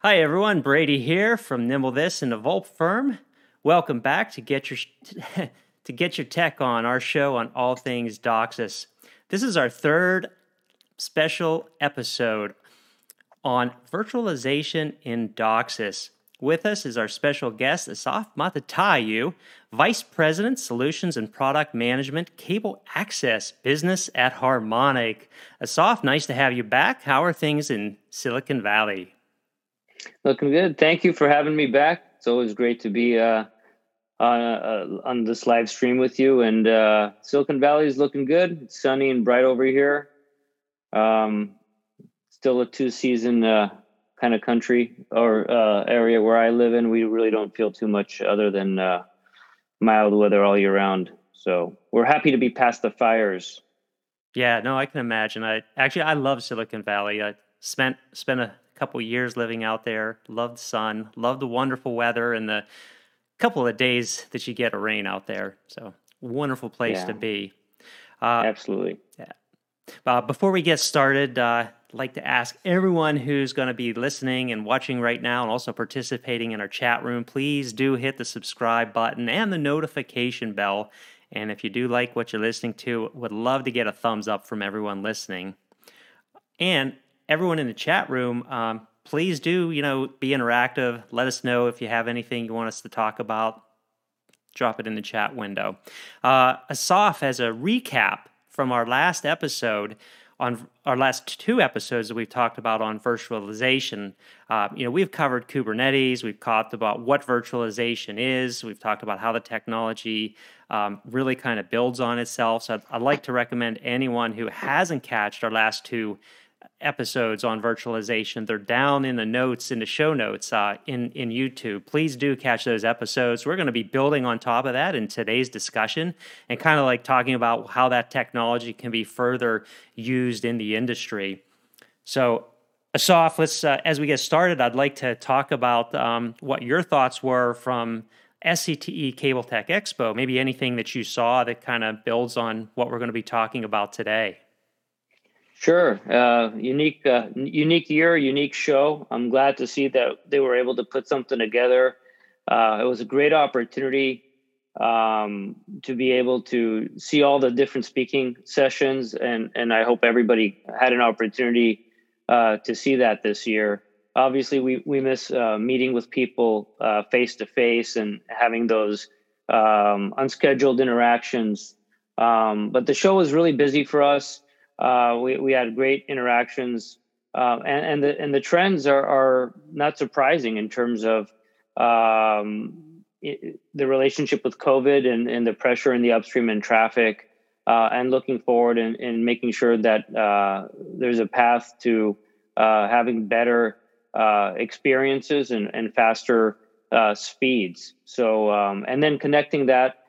Hi everyone, Brady here from Nimble This and the Volpe firm. Welcome back to get your to get your tech on our show on all things DOCSIS. This is our third special episode on virtualization in DOCSIS. With us is our special guest, Asaf Matatyaou, Vice President, Solutions and Product Management, Cable Access Business at Harmonic. Asaf, nice to have you back. How are things in Silicon Valley? Looking good. Thank you for having me back. It's always great to be uh, on, uh, on this live stream with you. And uh, Silicon Valley is looking good. It's sunny and bright over here. Um, still a two season uh, kind of country or uh, area where I live in, we really don't feel too much other than uh, mild weather all year round. So we're happy to be past the fires. Yeah, no, I can imagine. I actually I love Silicon Valley. I spent spent a couple years living out there. Loved the sun, loved the wonderful weather, and the couple of days that you get a rain out there. So wonderful place yeah. to be. Uh, Absolutely. Yeah. Uh, before we get started, uh, like to ask everyone who's going to be listening and watching right now and also participating in our chat room, please do hit the subscribe button and the notification bell. And if you do like what you're listening to, would love to get a thumbs up from everyone listening. And everyone in the chat room, um, please do, you know, be interactive. Let us know if you have anything you want us to talk about. Drop it in the chat window. Uh, Asaf has a recap from our last episode on our last two episodes that we've talked about on virtualization, uh, you know, we've covered Kubernetes, we've talked about what virtualization is, we've talked about how the technology um, really kind of builds on itself. So I'd, I'd, like to recommend anyone who hasn't catched our last two episodes on virtualization. They're down in the notes, in the show notes uh, in, in YouTube. Please do catch those episodes. We're going to be building on top of that in today's discussion and kind of like talking about how that technology can be further used in the industry. So, Asaf, let's, uh, as we get started, I'd like to talk about um, what your thoughts were from SCTE Cable Tech Expo, maybe anything that you saw that kind of builds on what we're going to be talking about today. Sure. Uh, unique, uh, unique year, unique show. I'm glad to see that they were able to put something together. Uh, it was a great opportunity um, to be able to see all the different speaking sessions, and and I hope everybody had an opportunity uh, to see that this year. Obviously, we we miss uh, meeting with people face to face and having those um, unscheduled interactions. Um, but the show was really busy for us. Uh, we we had great interactions, uh, and and the and the trends are are not surprising in terms of um, it, the relationship with COVID and, and the pressure in the upstream and traffic, uh, and looking forward and, and making sure that uh, there's a path to uh, having better uh, experiences and, and faster speeds. So, um, and then connecting that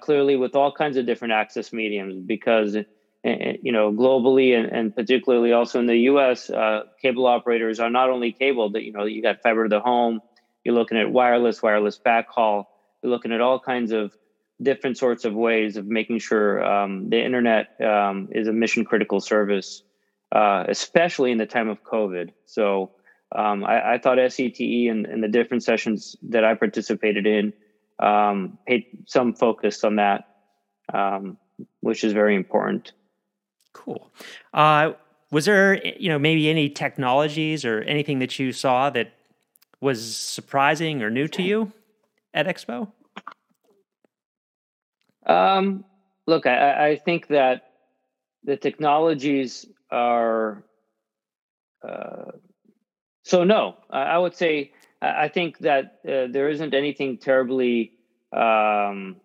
clearly with all kinds of different access mediums because you know, globally and, and particularly also in the U.S., uh, cable operators are not only cable, but you know, you got fiber to the home. You're looking at wireless, wireless backhaul. You're looking at all kinds of different sorts of ways of making sure um, the internet um, is a mission critical service, uh, especially in the time of COVID. So um, I, I, thought SCTE and, and, the different sessions that I participated in um, paid some focus on that, um, which is very important. Cool. Uh, was there, you know, maybe any technologies or anything that you saw that was surprising or new to you at Expo? Um, look, I, I think that the technologies are. Uh, so no, I would say I think that uh, there isn't anything terribly um,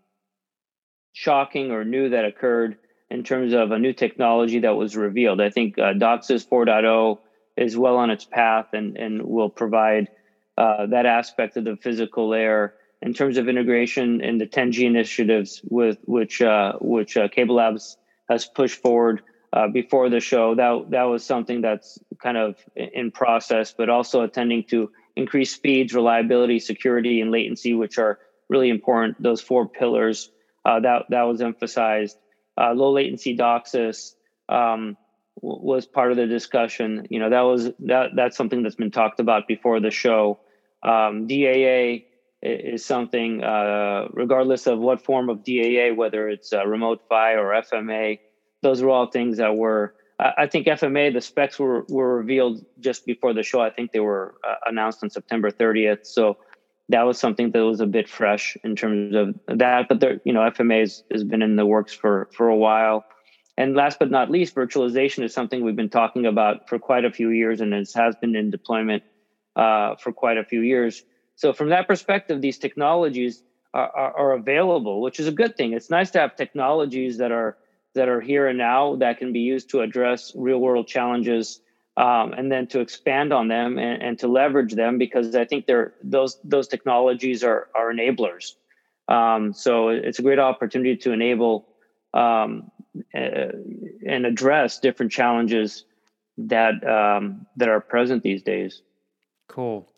shocking or new that occurred in terms of a new technology that was revealed. I think uh, DOCSIS 4.0 is well on its path and, and will provide uh, that aspect of the physical layer in terms of integration in the 10G initiatives with which uh, which uh, CableLabs has pushed forward uh, before the show. That that was something that's kind of in process, but also attending to increase speeds, reliability, security, and latency, which are really important. Those four pillars uh, that that was emphasized uh, low latency DOCSIS um, w- was part of the discussion. You know, that was that that's something that's been talked about before the show. Um, DAA is something, uh, regardless of what form of DAA, whether it's uh, remote PHY or FMA, those were all things that were. I think FMA, the specs were were revealed just before the show. I think they were uh, announced on September 30th. So that was something that was a bit fresh in terms of that. But there, you know, FMA has, been in the works for for a while. And last but not least, virtualization is something we've been talking about for quite a few years, and it has been in deployment uh, for quite a few years. So from that perspective, these technologies are, are, are, available, which is a good thing. It's nice to have technologies that are that are here and now that can be used to address real world challenges, um, and then to expand on them and, and, to leverage them because I think they're those those technologies are are enablers. Um, so it's a great opportunity to enable um, uh, and address different challenges that um, that are present these days. Cool.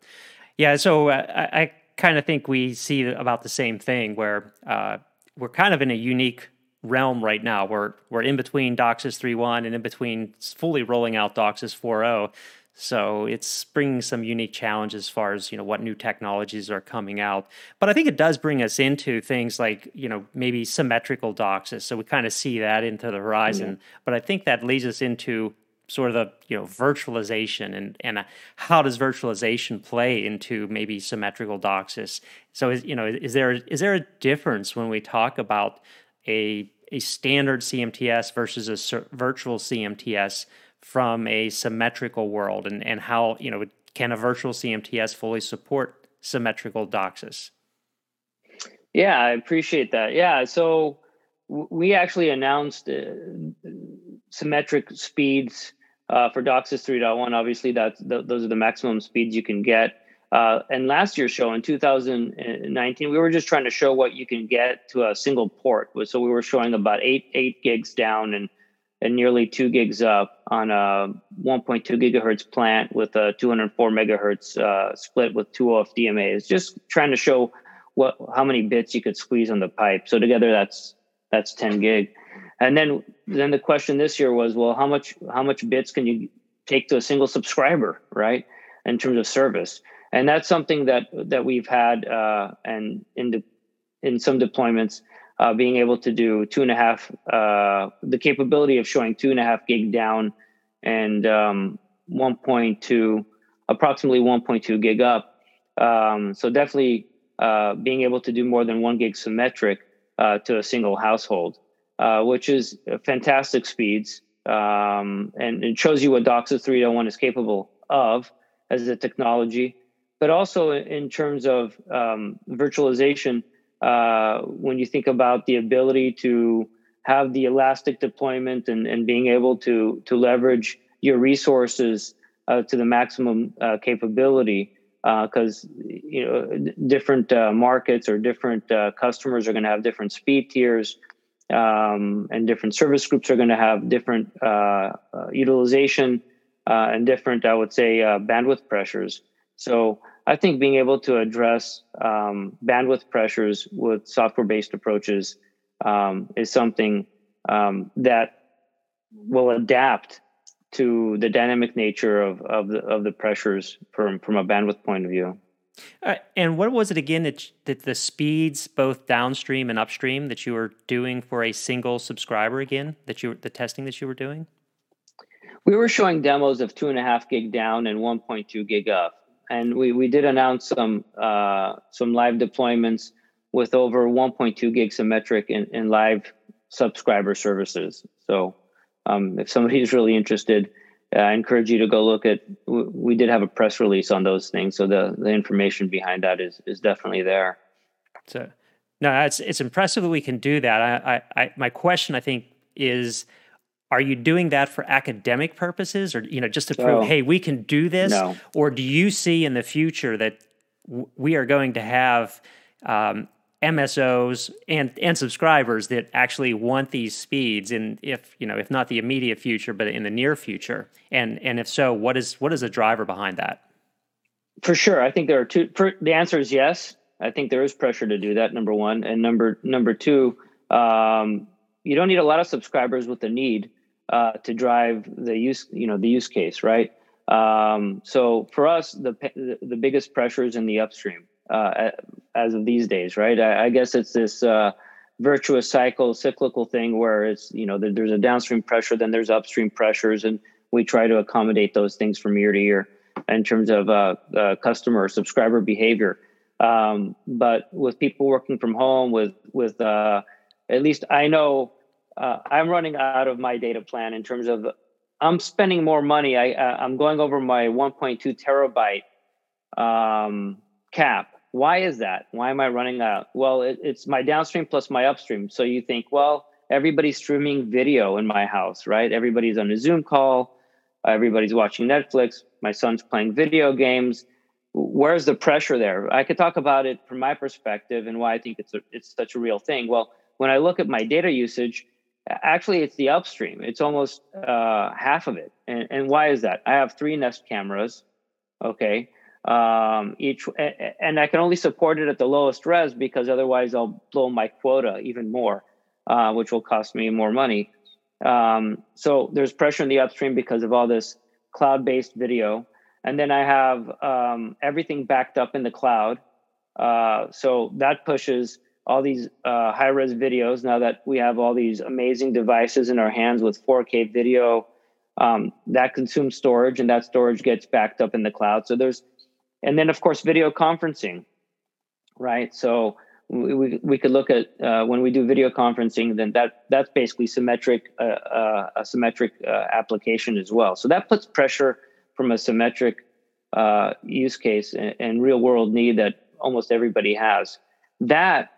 Yeah. So uh, I, I kind of think we see about the same thing where uh, we're kind of in a unique realm right now. We're we're in between DOCSIS 3.1 and in between fully rolling out DOCSIS 4.0. So it's bringing some unique challenges as far as you know what new technologies are coming out. But I think it does bring us into things like you know maybe symmetrical DOCSIS. So we kind of see that into the horizon. But I think that leads us into sort of the you know virtualization and and how does virtualization play into maybe symmetrical DOCSIS? So is you know is there is there a difference when we talk about a a standard CMTS versus a virtual CMTS from a symmetrical world and and how you know can a virtual CMTS fully support symmetrical DOCSIS? Yeah, I appreciate that. Yeah, so we actually announced uh, symmetric speeds uh, for DOCSIS 3.1, obviously, that's th- those are the maximum speeds you can get. Uh, and last year's show in 2019, we were just trying to show what you can get to a single port. So we were showing about eight eight gigs down and and nearly two gigs up on a 1.2 gigahertz plant with a 204 megahertz uh, split with two OFDMAs. Just trying to show what how many bits you could squeeze on the pipe. So together, that's that's 10 gig. And then then the question this year was, well, how much how much bits can you take to a single subscriber, right? In terms of service, and that's something that that we've had uh, and in in some deployments. Uh, being able to do two and a half, uh, the capability of showing two and a half gig down and um, 1.2, approximately 1.2 gig up. Um, so definitely uh, being able to do more than one gig symmetric uh, to a single household. Uh, which is fantastic speeds. Um, and it shows you what DOCSIS 3.1 is capable of as a technology. But also in terms of um, virtualization, uh, when you think about the ability to have the elastic deployment and, and being able to to leverage your resources uh, to the maximum uh, capability because uh, you know different uh, markets or different uh, customers are going to have different speed tiers um, and different service groups are going to have different utilization and different, I would say, bandwidth pressures. So I think being able to address um, bandwidth pressures with software-based approaches um, is something um, that will adapt to the dynamic nature of, of the of the pressures from from a bandwidth point of view. Uh, and what was it again that, that the speeds both downstream and upstream that you were doing for a single subscriber again that you the testing that you were doing? We were showing demos of two and a half gig down and 1.2 gig up, and we, we did announce some uh, some live deployments with over 1.2 gig symmetric in, in live subscriber services. So um, if somebody's really interested, I encourage you to go look at. We did have a press release on those things, so the the information behind that is is definitely there. So, no, it's it's impressive that we can do that. I, I, I my question, I think, is. Are you doing that for academic purposes, or you know, just to prove, oh, hey, we can do this? No. Or do you see in the future that w- we are going to have um, MSOs and and subscribers that actually want these speeds in if you know if not the immediate future but in the near future? And and if so what is what is the driver behind that? For sure. I think there are two for, the answer is yes. I think there is pressure to do that number one. And number number two um, you don't need a lot of subscribers with the need uh, to drive the use, you know, the use case, right? Um, so for us, the the biggest pressure is in the upstream uh, as of these days, right? I, I guess it's this uh, virtuous cycle, cyclical thing where it's you know there's a downstream pressure, then there's upstream pressures, and we try to accommodate those things from year to year in terms of uh, uh, customer subscriber behavior. Um, but with people working from home, with with at least I know uh, I'm running out of my data plan in terms of I'm spending more money. I uh, I'm going over my 1.2 terabyte um, cap. Why is that? Why am I running out? Well, it, it's my downstream plus my upstream. So you think, well, everybody's streaming video in my house, right? Everybody's on a Zoom call. Everybody's watching Netflix. My son's playing video games. Where's the pressure there? I could talk about it from my perspective and why I think it's a, it's such a real thing. Well, when I look at my data usage, actually it's the upstream. It's almost uh, half of it. And, and why is that? I have three Nest cameras. Okay. Um, each and I can only support it at the lowest res because otherwise I'll blow my quota even more, uh, which will cost me more money. Um, so there's pressure in the upstream because of all this cloud-based video, and then I have um, everything backed up in the cloud. Uh, so that pushes all these uh, high res videos now that we have all these amazing devices in our hands with 4K video. Um, that consumes storage, and that storage gets backed up in the cloud. So there's, and then of course video conferencing, right? So we, we, we could look at uh, when we do video conferencing, then that that's basically symmetric uh, uh a symmetric uh, application as well. So that puts pressure from a symmetric uh, use case and, and real world need that almost everybody has. That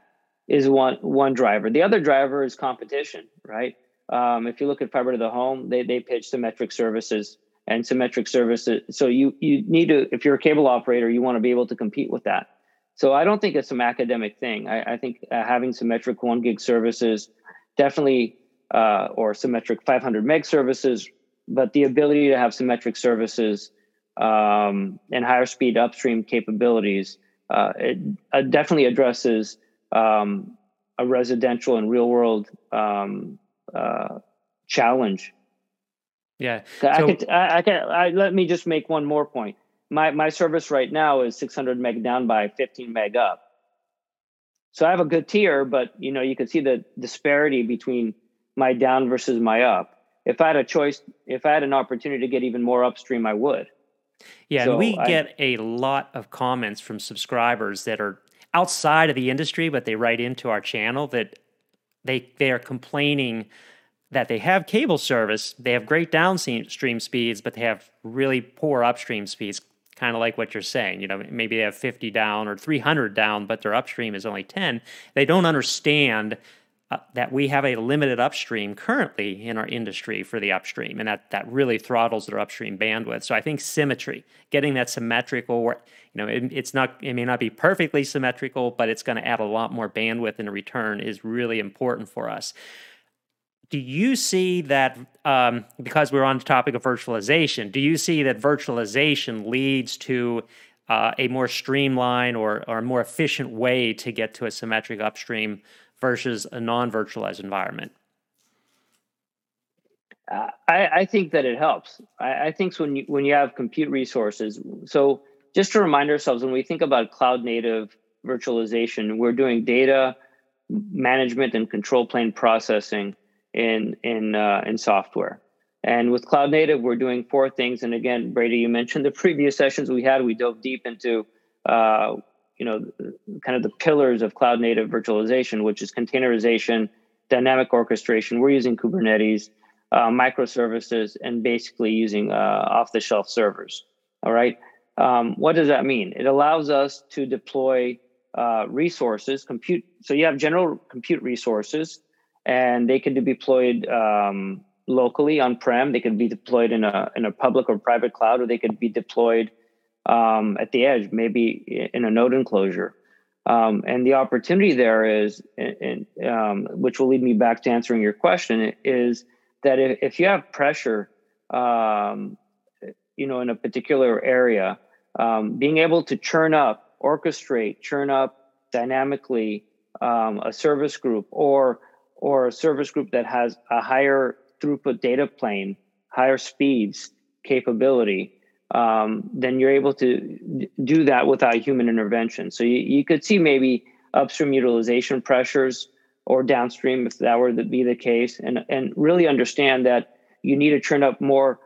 is one one driver. The other driver is competition, right? Um, if you look at fiber to the home, they they pitch symmetric services and symmetric services. So you you need to, if you're a cable operator, you want to be able to compete with that. So I don't think it's some academic thing. I, I think uh, having symmetric one gig services definitely, uh, or symmetric 500 meg services, but the ability to have symmetric services um, and higher speed upstream capabilities, uh, it uh, definitely addresses um, a residential and real world um, uh, challenge. Yeah, so, I could. I, I can. I, let me just make one more point. My my service right now is 600 meg down by 15 meg up. So I have a good tier, but you know you can see the disparity between my down versus my up. If I had a choice, if I had an opportunity to get even more upstream, I would. Yeah, so and we I, get a lot of comments from subscribers that are outside of the industry, but they write into our channel that they they are complaining that they have cable service, they have great downstream speeds, but they have really poor upstream speeds. Kind of like what you're saying, you know, maybe they have 50 down or 300 down, but their upstream is only 10. They don't understand uh, that we have a limited upstream currently in our industry for the upstream, and that that really throttles their upstream bandwidth. So I think symmetry, getting that symmetrical, you know, it, it's not it may not be perfectly symmetrical, but it's going to add a lot more bandwidth in return is really important for us. Do you see that um, because we're on the topic of virtualization? Do you see that virtualization leads to uh, a more streamlined or, or more efficient way to get to a symmetric upstream versus a non-virtualized environment? I, I, think that it helps. I, I, think when you when you have compute resources. So just to remind ourselves, when we think about cloud native virtualization, we're doing data management and control plane processing in in uh, in software. And with cloud native, we're doing four things. And again, Brady, you mentioned the previous sessions we had. We dove deep into uh, you know, kind of the pillars of cloud native virtualization, which is containerization, dynamic orchestration. We're using Kubernetes, uh, microservices, and basically using uh, off the shelf servers. All right. Um, what does that mean? It allows us to deploy uh, resources, compute. So you have general compute resources, and they can be deployed um, locally on prem. They can be deployed in a in a public or private cloud, or they could be deployed um, at the edge, maybe in a node enclosure. Um, and the opportunity there is, and, um, which will lead me back to answering your question, is that if, if you have pressure, um, you know, in a particular area, um, being able to churn up, orchestrate, churn up dynamically um, a service group, or or a service group that has a higher throughput data plane, higher speeds capability, um, then you're able to do that without human intervention. So you, you could see maybe upstream utilization pressures or downstream if that were to be the case, and and really understand that you need to turn up more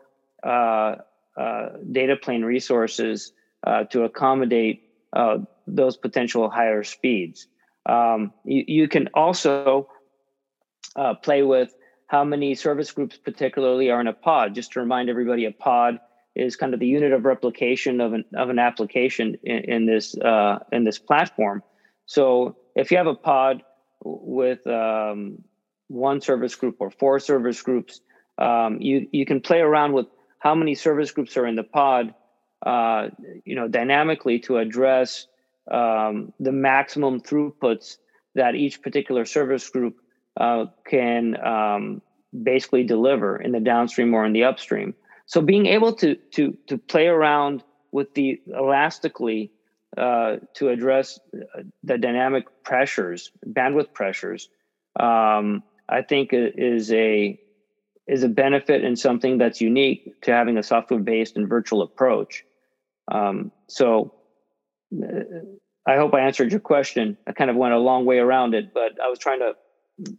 uh, uh, data plane resources uh, to accommodate uh, those potential higher speeds. Um, you, you, can also uh, play with how many service groups, particularly, are in a pod. Just to remind everybody, a pod is kind of the unit of replication of an of an application in, in this uh, in this platform. So if you have a pod with um, one service group or four service groups, um, you you can play around with how many service groups are in the pod, uh, you know, dynamically to address um, the maximum throughputs that each particular service group uh, can um, basically deliver in the downstream or in the upstream. So being able to to to play around with the elastically uh, to address the dynamic pressures, bandwidth pressures, um, I think is a is a benefit and something that's unique to having a software based and virtual approach. Um, so uh, I hope I answered your question. I kind of went a long way around it, but I was trying to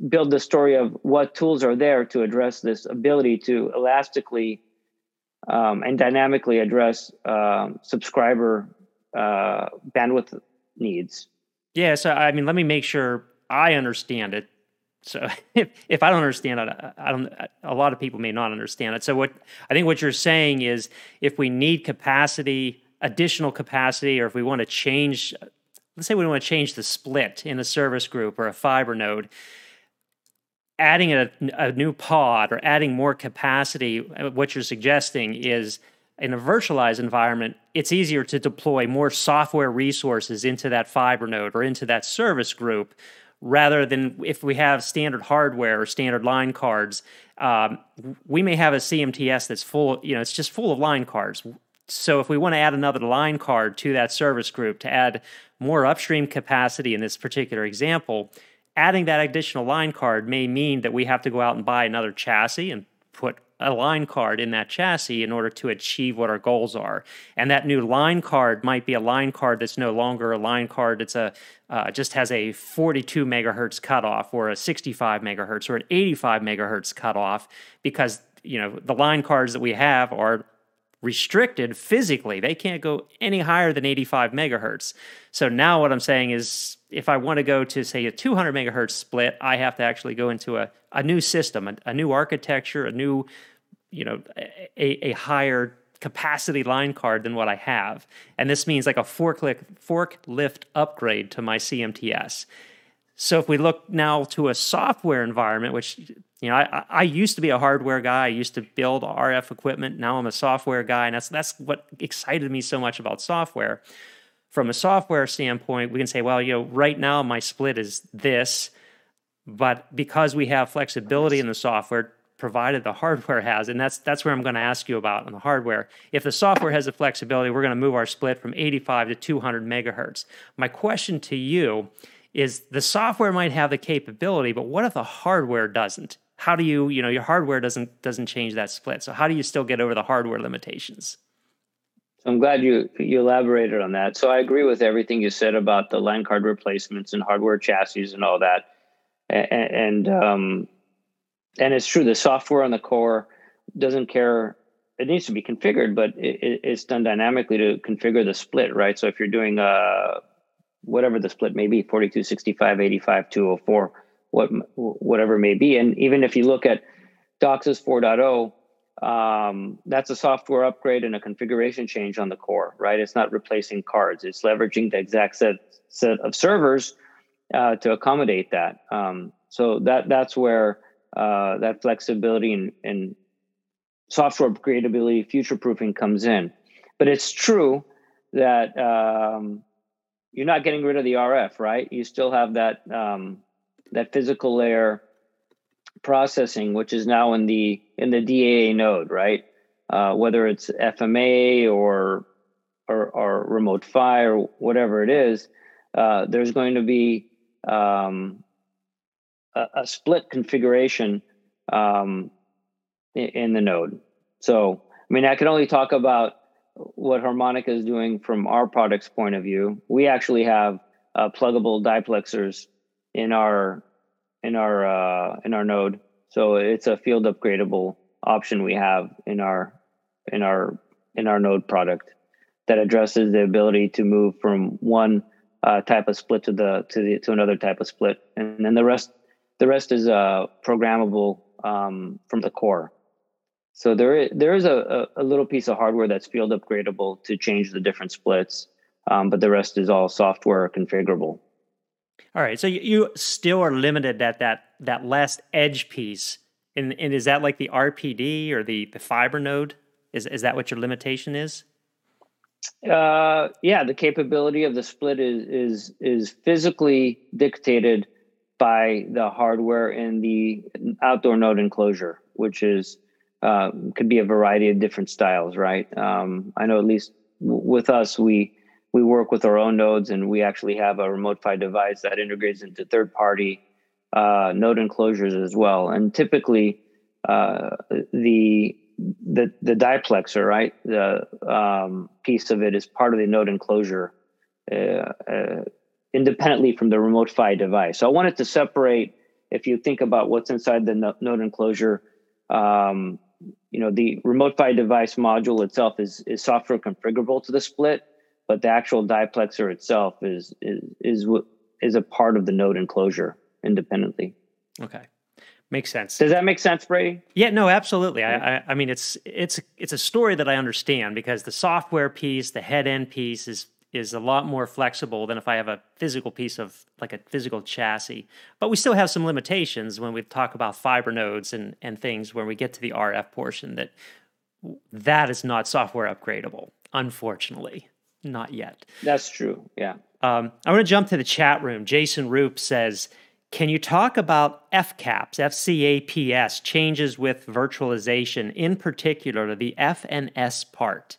build the story of what tools are there to address this ability to elastically um, and dynamically address um, subscriber uh, bandwidth needs. Yeah, so I mean, let me make sure I understand it. So if, if I don't understand it, I don't. A lot of people may not understand it. So what I think what you're saying is, if we need capacity, additional capacity, or if we want to change, let's say we want to change the split in a service group or a fiber node, adding a, a new pod or adding more capacity, uh, what you're suggesting is in a virtualized environment, it's easier to deploy more software resources into that fiber node or into that service group rather than if we have standard hardware or standard line cards. Um, we may have a CMTS that's full, you know, it's just full of line cards. So if we want to add another line card to that service group to add more upstream capacity in this particular example, adding that additional line card may mean that we have to go out and buy another chassis and put a line card in that chassis in order to achieve what our goals are. And that new line card might be a line card that's no longer a line card. It's a uh, just has a 42 megahertz cutoff or a 65 megahertz or an 85 megahertz cutoff because you know the line cards that we have are restricted physically. They can't go any higher than 85 megahertz. So now what I'm saying is if I want to go to say a 200 megahertz split, I have to actually go into a, a new system, a, a new architecture, a new, you know, a, a higher capacity line card than what I have. And this means like a forklift, forklift upgrade to my CMTS. So if we look now to a software environment, which you know, I, I used to be a hardware guy. I used to build RF equipment. Now I'm a software guy, and that's that's what excited me so much about software. From a software standpoint, we can say, well, you know, right now my split is this, but because we have flexibility in the software, provided the hardware has, and that's that's where I'm going to ask you about on the hardware. If the software has the flexibility, we're going to move our split from 85 to 200 megahertz. My question to you is the software might have the capability, but what if the hardware doesn't? How do you, you know, your hardware doesn't doesn't change that split. So how do you still get over the hardware limitations? I'm glad you you elaborated on that. So I agree with everything you said about the line card replacements and hardware chassis and all that. And, and um, and it's true the software on the core doesn't care it needs to be configured but it, it's done dynamically to configure the split right so if you're doing uh whatever the split may be 42 65 85 204 what whatever may be and even if you look at DOCSIS 4.0 um, that's a software upgrade and a configuration change on the core right it's not replacing cards it's leveraging the exact set set of servers uh, to accommodate that um, so that that's where uh, that flexibility and, and software upgradability, future proofing comes in. But it's true that um, you're not getting rid of the RF, right? You still have that um, that physical layer processing, which is now in the in the DAA node, right? Uh, whether it's FMA or, or or remote PHY or whatever it is, uh, there's going to be um, a, a split configuration um, in, in the node. So, I mean, I can only talk about what Harmonic is doing from our product's point of view. We actually have uh, pluggable diplexers in our in our uh, in our node, so it's a field upgradable option we have in our in our in our node product that addresses the ability to move from one uh, type of split to the to the to another type of split, and then the rest the rest is uh, programmable um, from the core. So there is, there is a, a, little piece of hardware that's field upgradable to change the different splits, um, but the rest is all software configurable. All right, so you still are limited at that that last edge piece, and, and is that like the RPD or the the fiber node? Is is that what your limitation is? Uh, yeah, the capability of the split is is is physically dictated by the hardware in the outdoor node enclosure, which is uh, could be a variety of different styles, right? Um, I know at least w- with us, we we work with our own nodes, and we actually have a remote PHY device that integrates into third party uh, node enclosures as well. And typically, uh, the the the diplexer, right, the um, piece of it is part of the node enclosure, uh, uh, independently from the remote PHY device. So I wanted to separate. If you think about what's inside the no- node enclosure, um, you know, the remote PHY device module itself is is software configurable to the split, but the actual diplexer itself is is is is a part of the node enclosure independently. Okay. Makes sense. Does that make sense, Brady? Yeah, no, absolutely. I, I, I mean, it's it's it's a story that I understand because the software piece, the head end piece, is is a lot more flexible than if I have a physical piece of like a physical chassis. But we still have some limitations when we talk about fiber nodes and and things when we get to the RF portion that that is not software upgradable, unfortunately, not yet. That's true. Yeah. Um, I want to jump to the chat room. Jason Roop says can you talk about FCAPS, FCAPS, changes with virtualization, in particular the FNS part?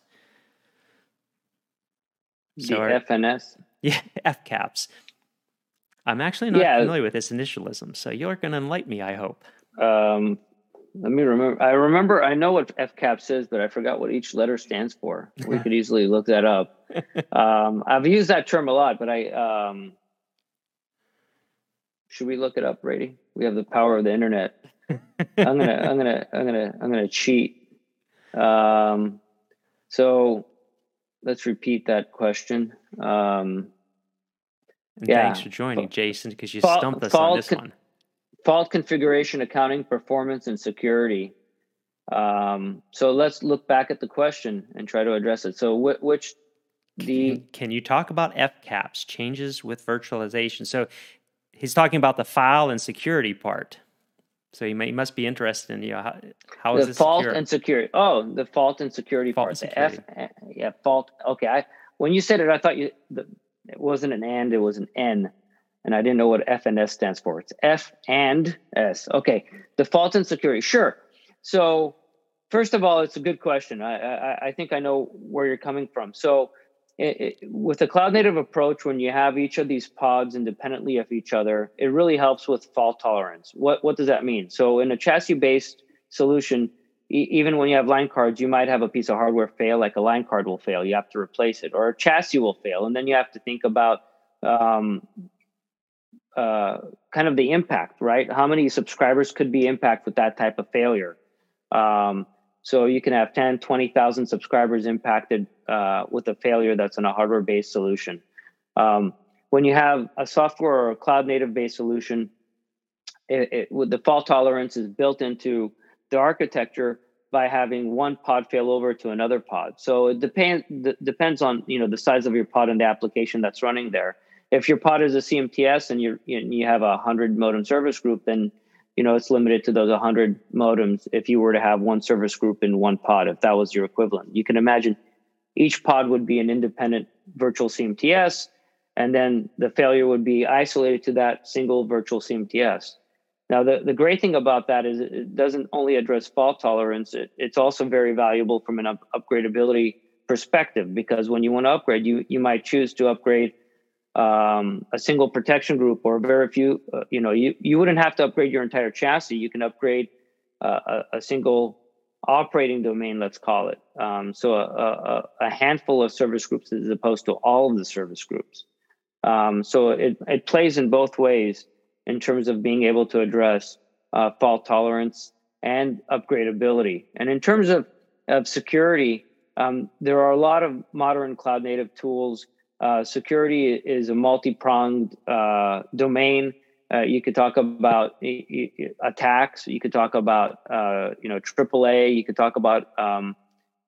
The so FNS? Yeah, FCAPS. I'm actually not yeah. familiar with this initialism, so you're going to enlighten me, I hope. Um, let me remember. I remember, I know what FCAPS is, but I forgot what each letter stands for. We could easily look that up. um, I've used that term a lot, but I. Um, should we look it up, Brady? We have the power of the internet. I'm gonna, I'm gonna, I'm gonna, I'm gonna cheat. Um, so let's repeat that question. Um, yeah. Thanks for joining, Jason, because you stumped us on this con- one. Fault configuration, accounting, performance, and security. Um, so let's look back at the question and try to address it. So, wh- which the can, can you talk about FCAPS changes with virtualization? So he's talking about the file and security part. So he, may, he must be interested in you know how, how the fault secure? and security. Oh, the fault and security fault part. And security. F, yeah, fault. Okay, I when you said it, I thought you the, it wasn't an and, it was an N, and I didn't know what F and S stands for. It's F and S. Okay, default and security. Sure. So first of all, it's a good question. I I, I think I know where you're coming from. So it, it, with a cloud native approach, when you have each of these pods independently of each other, it really helps with fault tolerance. What what does that mean? So in a chassis based solution, e- even when you have line cards, you might have a piece of hardware fail, like a line card will fail. You have to replace it, or a chassis will fail, and then you have to think about um, uh, kind of the impact, right? How many subscribers could be impacted with that type of failure? Um, so you can have 10, 20,000 subscribers impacted uh, with a failure that's in a hardware based solution. Um, when you have a software or a cloud native based solution, it, it, the fault tolerance is built into the architecture by having one pod fail over to another pod. So it depends depends on you know the size of your pod and the application that's running there. If your pod is a CMTS and you you have a hundred modem service group, then you know, it's limited to those 100 modems if you were to have one service group in one pod, if that was your equivalent. You can imagine each pod would be an independent virtual CMTS, and then the failure would be isolated to that single virtual CMTS. Now, the, the great thing about that is it doesn't only address fault tolerance, it, it's also very valuable from an up, upgradability perspective because when you want to upgrade, you, you might choose to upgrade um, a single protection group or very few, uh, you know, you, you wouldn't have to upgrade your entire chassis. You can upgrade uh, a, a, single operating domain, let's call it. Um, so a, a, a, handful of service groups as opposed to all of the service groups. Um, so it, it plays in both ways in terms of being able to address uh, fault tolerance and upgradability. And in terms of, of security, um, there are a lot of modern cloud native tools. Uh, security is a multi pronged uh, domain. Uh, you could talk about attacks. You could talk about uh, you know AAA. You could talk about um,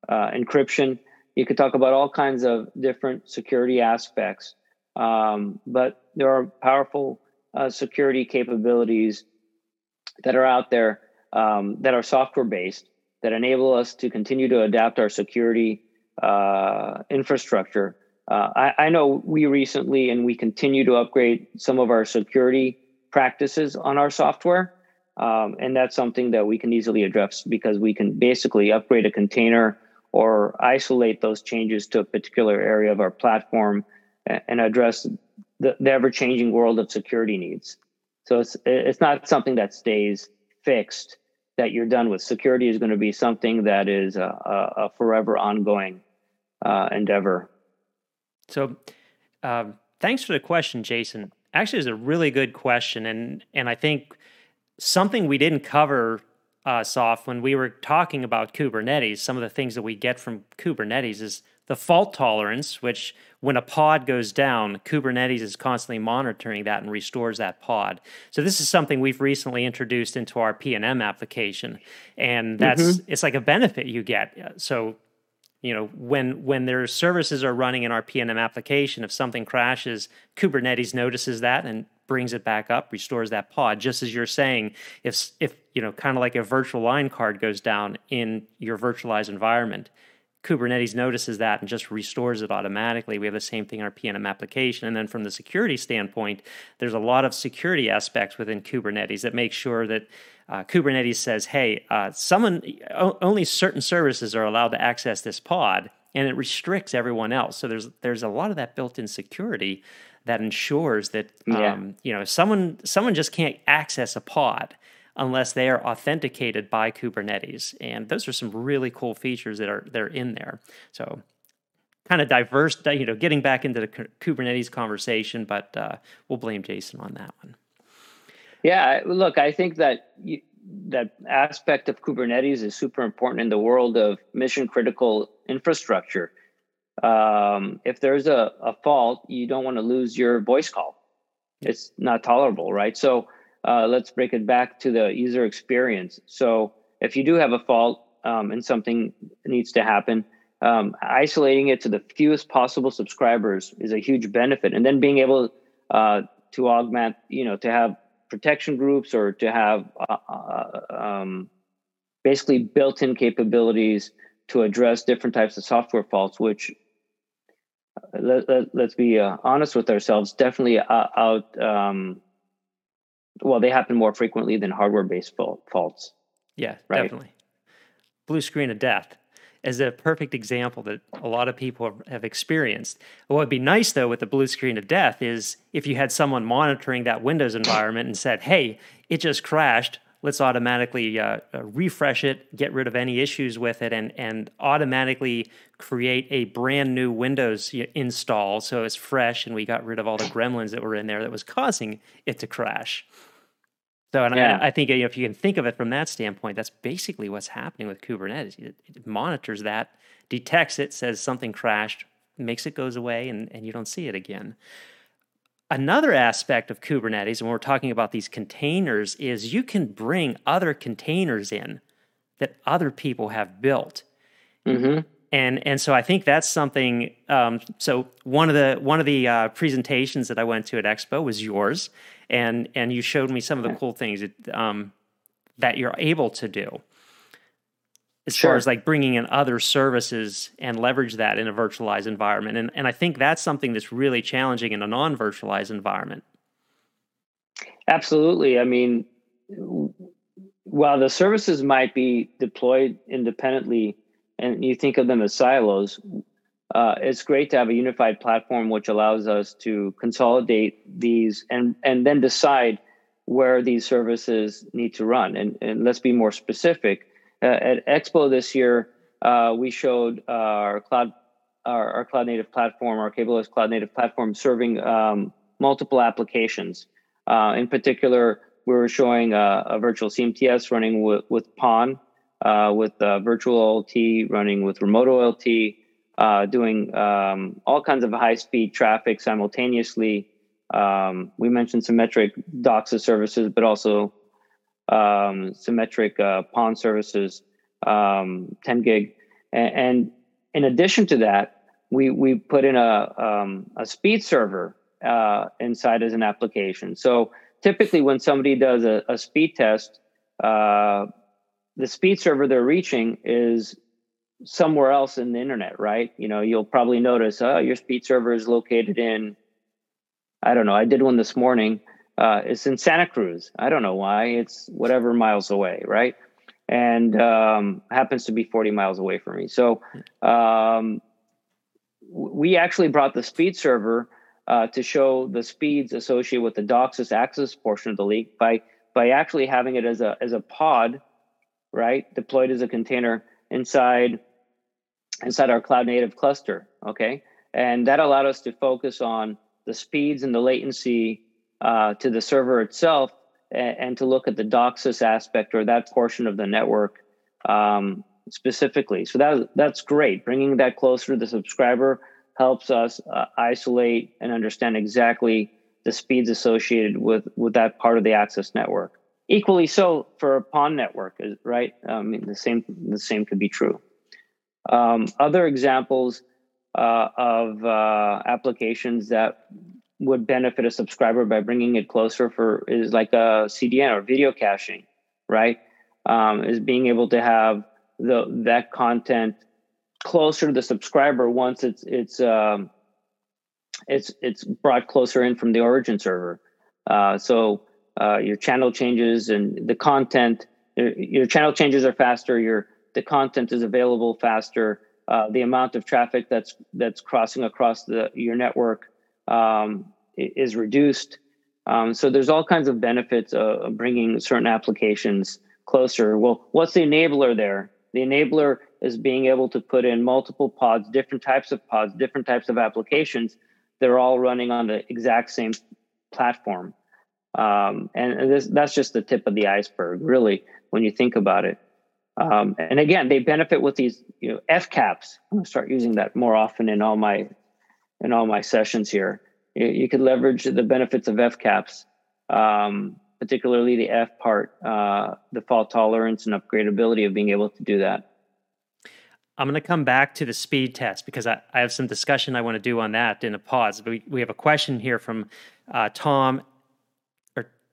uh, encryption. You could talk about all kinds of different security aspects. Um, but there are powerful security capabilities that are out there um, that are software based that enable us to continue to adapt our security infrastructure. Uh, I, I, know we recently and we continue to upgrade some of our security practices on our software. Um, and that's something that we can easily address because we can basically upgrade a container or isolate those changes to a particular area of our platform and address the, the ever changing world of security needs. So it's it's not something that stays fixed that you're done with. Security is going to be something that is a, a, a forever ongoing uh, endeavor. So, um, thanks for the question, Jason. Actually, it's a really good question, and and I think something we didn't cover uh, Asaf when we were talking about Kubernetes. Some of the things that we get from Kubernetes is the fault tolerance, which when a pod goes down, Kubernetes is constantly monitoring that and restores that pod. So this is something we've recently introduced into our PNM application, and that's mm-hmm. it's like a benefit you get. So you know when when their services are running in our PNM application, if something crashes, Kubernetes notices that and brings it back up, restores that pod. Just as you're saying, if if you know, kind of like a virtual line card goes down in your virtualized environment, Kubernetes notices that and just restores it automatically. We have the same thing in our PNM application. And then from the security standpoint, there's a lot of security aspects within Kubernetes that make sure that uh, Kubernetes says, hey, uh, someone only certain services are allowed to access this pod, and it restricts everyone else. So there's there's a lot of that built-in security that ensures that yeah. um, you know someone someone just can't access a pod unless they are authenticated by Kubernetes. And those are some really cool features that are they're in there. So kind of diverse, you know, getting back into the Kubernetes conversation, but uh, we'll blame Jason on that one. Yeah, look, I think that you, that aspect of Kubernetes is super important in the world of mission critical infrastructure. Um, if there's a, a fault, you don't want to lose your voice call. It's not tolerable, right? So uh, let's break it back to the user experience. So if you do have a fault um, and something needs to happen, um, isolating it to the fewest possible subscribers is a huge benefit. And then being able uh, to augment, you know, to have protection groups or to have uh, uh um, basically built-in capabilities to address different types of software faults, which uh, let, us let, be uh, honest with ourselves, definitely out um, well, they happen more frequently than hardware based faults. Yeah, right? definitely. Blue screen of death is a perfect example that a lot of people have experienced. What would be nice though with the blue screen of death is if you had someone monitoring that Windows environment and said, "Hey, it just crashed. Let's automatically uh, uh refresh it, get rid of any issues with it, and and automatically create a brand new Windows install so it's fresh and we got rid of all the gremlins that were in there that was causing it to crash." So, and yeah. I, I, think you know, if you can think of it from that standpoint, that's basically what's happening with Kubernetes. It, it, monitors that, detects it, says something crashed, makes it goes away, and, and you don't see it again. Another aspect of Kubernetes, when we're talking about these containers, is you can bring other containers in that other people have built. Mm-hmm and and so I think that's something. Um, so one of the one of the uh, presentations that I went to at Expo was yours, and and you showed me some of the cool things that, um, that you're able to do as sure. far as like bringing in other services and leverage that in a virtualized environment. And and I think that's something that's really challenging in a non-virtualized environment. Absolutely. I mean, while the services might be deployed independently and you think of them as silos, uh, it's great to have a unified platform which allows us to consolidate these and and then decide where these services need to run. And, and let's be more specific. Uh, at Expo this year, uh, we showed uh, our cloud our, our, cloud native platform, our CableOS cloud native platform, serving um, multiple applications. Uh, in particular, we were showing a, a virtual CMTS running with, with PON, uh, with virtual OLT running with remote OLT, uh, doing um, all kinds of high speed traffic simultaneously. Um, we mentioned symmetric DOCSIS services, but also um, symmetric uh, PON services, um, 10 gig. And, and, in addition to that, we, we put in a, um, a speed server uh, inside as an application. So typically, when somebody does a, a speed test, uh, the speed server they're reaching is somewhere else in the internet, right? You know, you'll probably notice, oh, your speed server is located in, I don't know, I did one this morning. Uh, it's in Santa Cruz. I don't know why. It's whatever miles away, right? And um, happens to be 40 miles away from me. So um, we actually brought the speed server uh, to show the speeds associated with the DOCSIS access portion of the leak by by actually having it as a as a pod, right, deployed as a container inside inside our cloud native cluster. Okay. And that allowed us to focus on the speeds and the latency uh, to the server itself and, and, to look at the DOCSIS aspect or that portion of the network um, specifically. So that, that's great. Bringing that closer to the subscriber helps us uh, isolate and understand exactly the speeds associated with, with that part of the access network. Equally so for a PON network, right? I mean, the same the same could be true. Um, other examples uh, of uh, applications that would benefit a subscriber by bringing it closer for is like a CDN or video caching, right? Um, is being able to have the that content closer to the subscriber once it's it's um, it's it's brought closer in from the origin server. Uh, so uh, your channel changes and the content, your channel changes are faster. Your the content is available faster. Uh, the amount of traffic that's that's crossing across the your network um, is reduced. Um, so there's all kinds of benefits of bringing certain applications closer. Well, what's the enabler there? The enabler is being able to put in multiple pods, different types of pods, different types of applications. They're all running on the exact same platform. Um, and this, that's just the tip of the iceberg, really, when you think about it. Um, and again, they benefit with these you know FCAPS. I'm gonna start using that more often in all my in all my sessions here. You, you could leverage the benefits of FCAPS, um, particularly the F part, uh, the fault tolerance and upgradability of being able to do that. I'm going to come back to the speed test because I, I have some discussion I want to do on that in a pause. But we, we have a question here from uh, Tom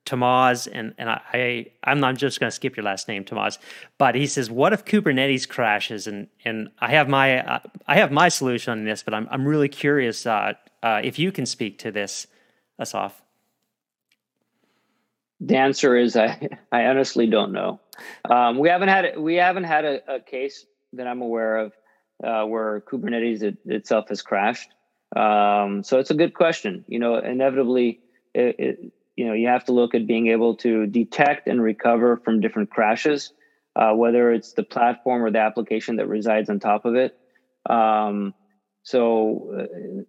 Tamaz, and and I, I am not just going to skip your last name, Tamaz, but he says, what if Kubernetes crashes? And and I have my uh, I have my solution on this, but I'm I'm really curious uh, uh, if you can speak to this, Asaf. The answer is I I honestly don't know. Um, we haven't had we haven't had a, a case that I'm aware of uh, where Kubernetes it, itself has crashed. Um, so it's a good question. You know, inevitably. It, it, you know you have to look at being able to detect and recover from different crashes uh, whether it's the platform or the application that resides on top of it. Um, so uh,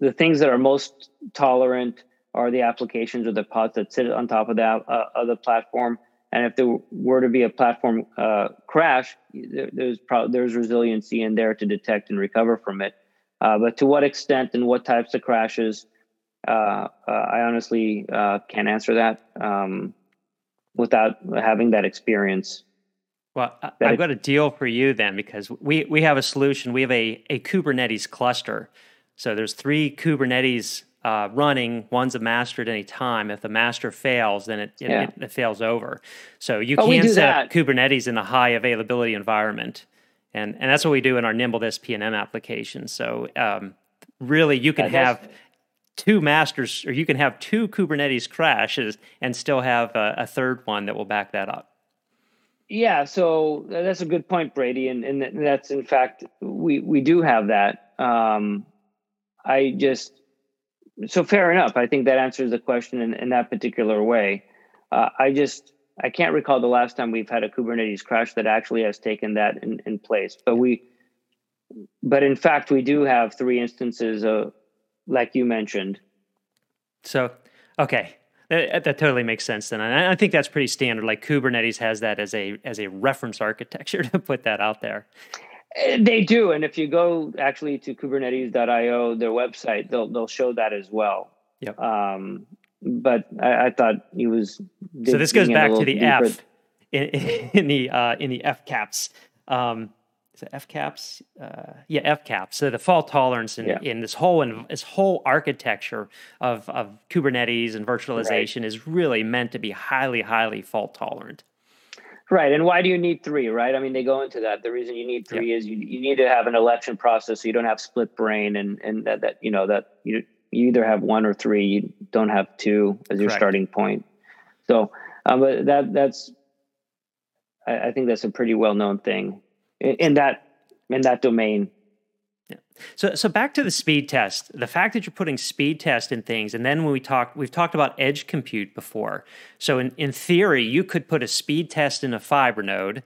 the things that are most tolerant are the applications or the pods that sit on top of that uh, of the platform. And if there were to be a platform uh, crash there, there's pro- there's resiliency in there to detect and recover from it. Uh, but to what extent and what types of crashes uh, uh, I honestly uh, can't answer that um, without having that experience. Well, I've got a deal for you then because we, we have a solution. We have a, a Kubernetes cluster. So there's three Kubernetes uh, running. One's a master at any time. If the master fails, then it, yeah. it, it, fails over. So you oh, can set that. up Kubernetes in a high availability environment. And, and that's what we do in our Nimble SPNM application. So um, really, you can have two masters, or you can have two Kubernetes crashes and still have a, a third one that will back that up. Yeah, so that's a good point, Brady, and, and that's in fact we we do have that. um, I just so fair enough. I think that answers the question in, in that particular way. Uh, I just I can't recall the last time we've had a Kubernetes crash that actually has taken that in, in place. But we, but in fact, we do have three instances of, like you mentioned. So, okay, that, that totally makes sense. Then and I think that's pretty standard. Like Kubernetes has that as a as a reference architecture to put that out there. Eh, they do, and if you go actually to Kubernetes.io, their website, they'll they'll show that as well. Yep. Um, but I, I, thought he was. So this goes back to the deeper. F in, in the uh, in the FCAPS. Um, FCAPS? Uh, yeah, FCAPS. So the fault tolerance in, yeah. in this whole in this whole architecture of of Kubernetes and virtualization right. is really meant to be highly highly fault tolerant. Right. And why do you need three, right? I mean, they go into that. The reason you need three yep. is you, you need to have an election process so you don't have split brain and, and that, that, you know, that you, you either have one or three, you don't have two as your Correct. starting point. So, um, but that, that's, I, I think that's a pretty well known thing in, that, in that domain. So, so back to the speed test. The fact that you're putting speed test in things, and then when we talk, we've talked about edge compute before. So, in, in theory, you could put a speed test in a fiber node,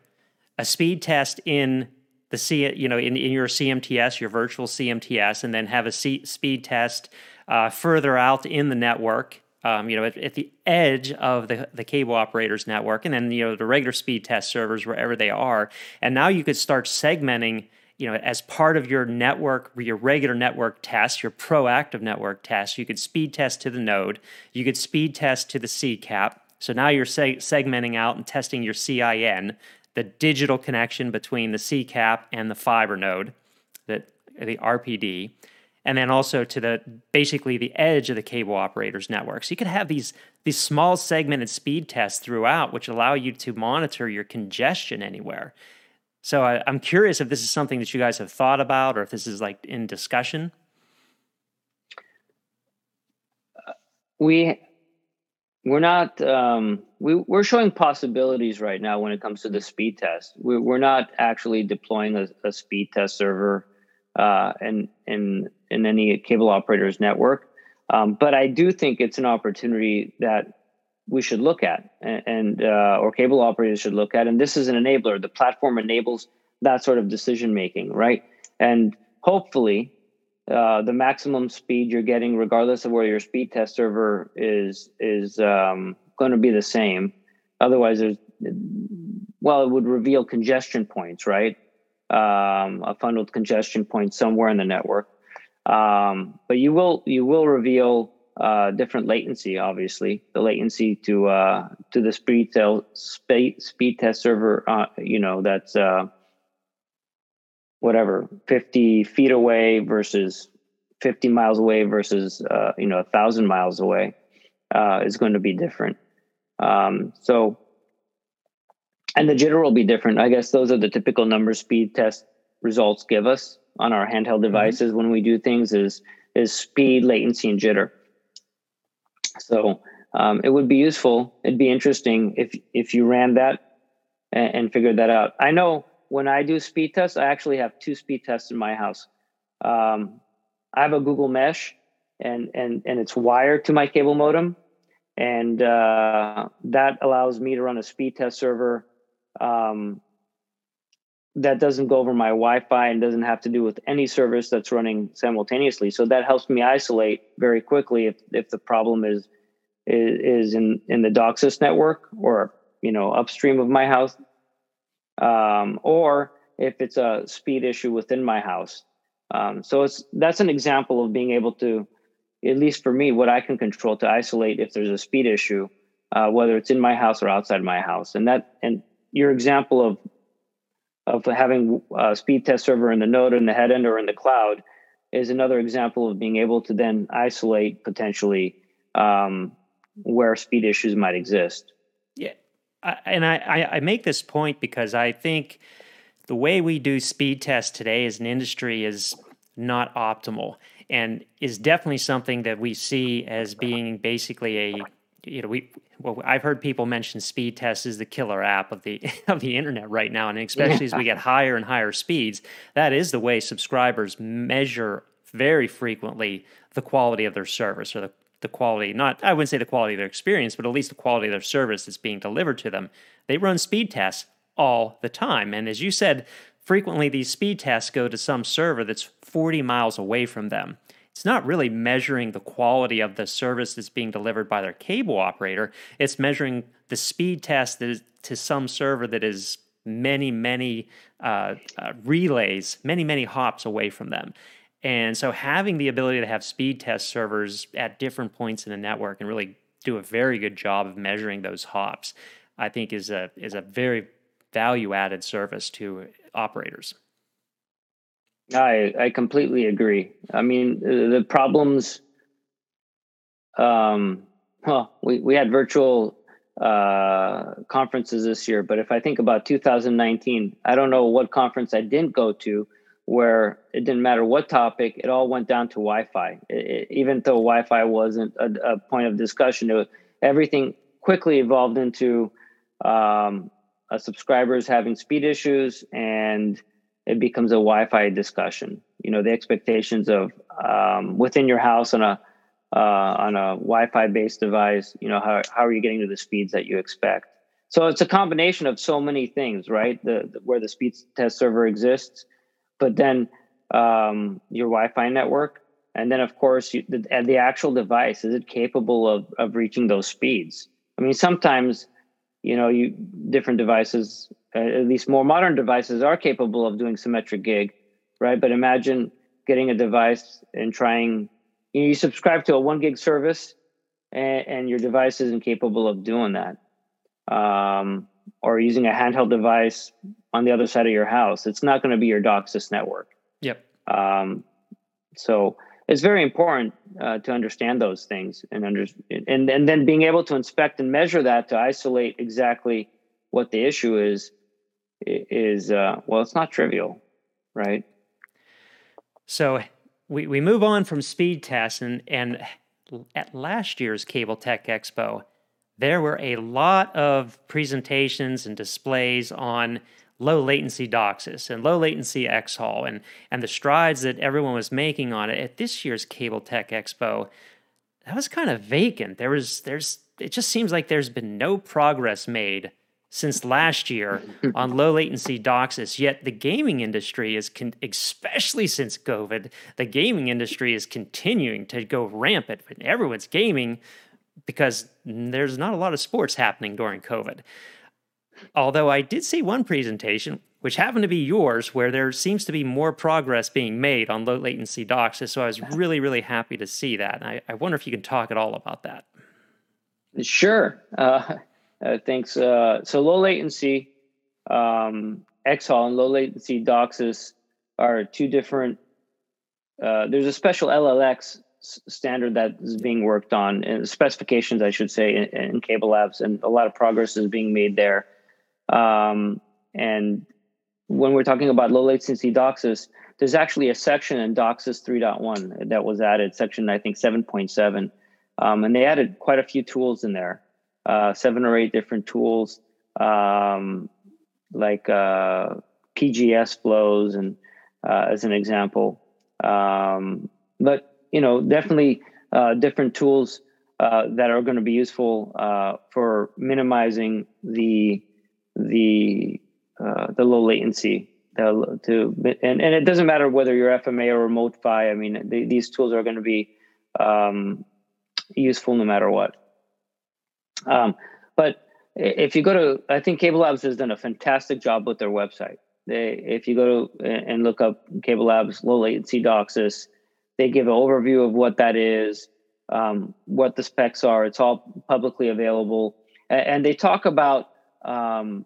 a speed test in the C, you know, in, in your CMTS, your virtual CMTS, and then have a C, speed test uh, further out in the network. Um, you know, at, at, the edge of the, the cable operator's network, and then you know the regular speed test servers wherever they are. And now you could start segmenting you know, as part of your network, your regular network test, your proactive network test, you could speed test to the node, you could speed test to the CCAP. So now you're seg- segmenting out and testing your CIN, the digital connection between the CCAP and the fiber node, that the RPD, and then also to the basically the edge of the cable operator's network. So you could have these these small segmented speed tests throughout, which allow you to monitor your congestion anywhere. So I, am curious if this is something that you guys have thought about, or if this is like in discussion. We we're not um, we we're showing possibilities right now when it comes to the speed test. We, we're not actually deploying a, a speed test server uh, in in in any cable operator's network. Um, but I do think it's an opportunity that we should look at and, and uh, or cable operators should look at. And this is an enabler. The platform enables that sort of decision making right? And hopefully uh, the maximum speed you're getting regardless of where your speed test server is is um, going to be the same. Otherwise there's well it would reveal congestion points right? Um, a funneled congestion point somewhere in the network um, but you will you will reveal uh, different latency. Obviously, the latency to uh, to the speed speed, speed test server. Uh, you know that's uh, whatever fifty feet away versus fifty miles away versus uh, you know a thousand miles away uh, is going to be different. Um, so, and the jitter will be different. I guess those are the typical numbers speed test results give us on our handheld mm-hmm. devices mm-hmm. when we do things is is speed, latency, and jitter. So um, it would be useful. It'd be interesting if if you ran that and, and, figured that out. I know when I do speed tests, I actually have two speed tests in my house. Um, I have a Google Mesh, and and and it's wired to my cable modem, and uh, that allows me to run a speed test server. Um, that doesn't go over my Wi-Fi and doesn't have to do with any service that's running simultaneously. So that helps me isolate very quickly if if the problem is is, in in the DOCSIS network or you know upstream of my house, um, or if it's a speed issue within my house. Um, so it's that's an example of being able to, at least for me, what I can control to isolate if there's a speed issue, uh, whether it's in my house or outside my house. And that and your example of of having a speed test server in the node in the head end or in the cloud is another example of being able to then isolate potentially um, where speed issues might exist. Yeah, I, and I, I make this point because I think the way we do speed tests today as an industry is not optimal and is definitely something that we see as being basically a you know we well I've heard people mention speed test is the killer app of the of the internet right now, and especially yeah. as we get higher and higher speeds, that is the way subscribers measure very frequently the quality of their service or the the quality not I wouldn't say the quality of their experience, but at least the quality of their service that's being delivered to them. They run speed tests all the time, and as you said, frequently these speed tests go to some server that's 40 miles away from them it's not really measuring the quality of the service that's being delivered by their cable operator. It's measuring the speed test that is to some server that is many, many uh, uh, relays, many, many hops away from them. And so having the ability to have speed test servers at different points in the network and really do a very good job of measuring those hops, I think is a is a very value added service to operators. I I completely agree. I mean, the problems. Um, well, we we had virtual uh, conferences this year, but if I think about 2019, I don't know what conference I didn't go to where it didn't matter what topic, it all went down to Wi-Fi. It, it, even though Wi-Fi wasn't a, a point of discussion, everything quickly evolved into um, subscribers having speed issues and it becomes a Wi-Fi discussion. You know, the expectations of um, within your house on a uh, on a Wi-Fi based device. You know, how how are you getting to the speeds that you expect? So it's a combination of so many things, right? The, the where the speed test server exists, but then um, your Wi-Fi network, and then of course you, the, the actual device is it capable of of reaching those speeds? I mean, sometimes you know, you different devices at least more modern devices are capable of doing symmetric gig, right? But imagine getting a device and trying, you, know, you subscribe to a one gig service and, and, your device isn't capable of doing that. Um, or using a handheld device on the other side of your house, it's not going to be your DOCSIS network. Yep. Um, so it's very important uh, to understand those things and under and and then being able to inspect and measure that to isolate exactly what the issue is is uh, well, it's not trivial, right? So we we move on from speed tests and and at last year's Cable-Tec Expo, there were a lot of presentations and displays on low latency DOCSIS and low latency XHAUL and and the strides that everyone was making on it at this year's Cable-Tec Expo. That was kind of vacant. There was there's it just seems like there's been no progress made since last year on low latency DOCSIS. Yet the gaming industry is, con- especially since COVID, the gaming industry is continuing to go rampant. Everyone's gaming because there's not a lot of sports happening during COVID. Although I did see one presentation, which happened to be yours, where there seems to be more progress being made on low latency DOCSIS. So I was really, really happy to see that. And I, I wonder if you can talk at all about that. Sure. Uh, uh, thanks. Uh, so low latency um, XHAUL and low latency DOCSIS are two different. Uh, there's a special LLX standard that is being worked on, and specifications, I should say, in, in, CableLabs, and a lot of progress is being made there. Um, and when we're talking about low latency DOCSIS, there's actually a section in DOCSIS 3.1 that was added, section I think 7.7, um, and they added quite a few tools in there uh, seven or eight different tools um, like uh, PGS flows and uh, as an example. Um, but you know, definitely uh, different tools uh, that are going to be useful for minimizing the the the low latency. to and, and it doesn't matter whether you're FMA or remote PHY. I mean, these tools are going to be um, useful no matter what. Um, but if you go to, I think CableLabs has done a fantastic job with their website. They, if you go to and look up CableLabs low latency DOCSIS, they give an overview of what that is, um, what the specs are. It's all publicly available, and, and they talk about um,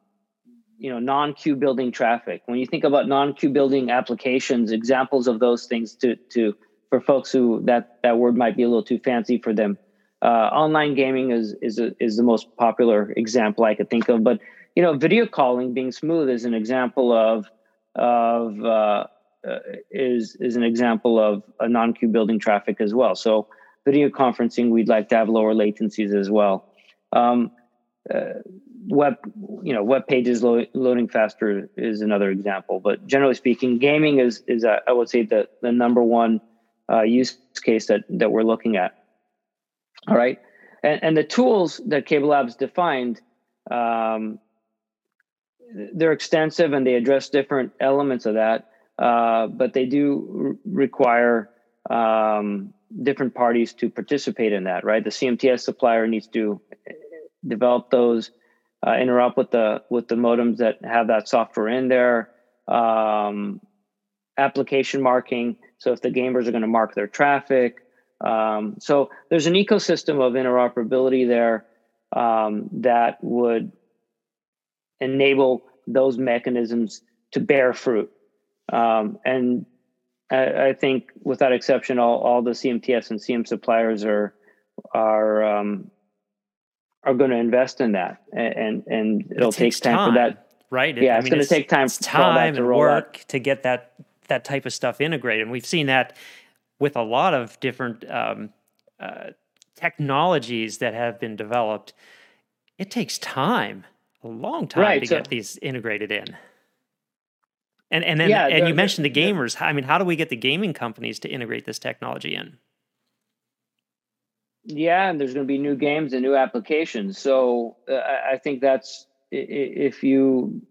you know non-queue building traffic. When you think about non-queue building applications, examples of those things to to for folks who that that word might be a little too fancy for them uh, online gaming is is a, is the most popular example I could think of, but you know, video calling being smooth is an example of of uh, uh, is is an example of a non-queue building traffic as well. So video conferencing, we'd like to have lower latencies as well. Um, uh, web, you know, web pages lo- loading faster is another example. But generally speaking, gaming is is uh, I would say the the number one use case that that we're looking at. All right, and and the tools that Cable Labs defined. Um, they're extensive and they address different elements of that, uh, but they do require um, different parties to participate in that, right? The CMTS supplier needs to develop those, uh, interrupt with the with the modems that have that software in there. Um, application marking. So if the gamers are going to mark their traffic, um, so there's an ecosystem of interoperability there um, that would enable those mechanisms to bear fruit. Um, and I, I, think, without exception, all, all the CMTS and CM suppliers are are um, are going to invest in that, and and it'll it take time, time, for that. Right? Yeah, it's going to take time. time and work out. to get that that type of stuff integrated, and we've seen that with a lot of different um, uh, technologies that have been developed. It takes time, a long time right, to so, get these integrated in. And and then yeah, and you mentioned the gamers. I mean, how do we get the gaming companies to integrate this technology in? Yeah, and there's going to be new games and new applications. So uh, I think that's if you.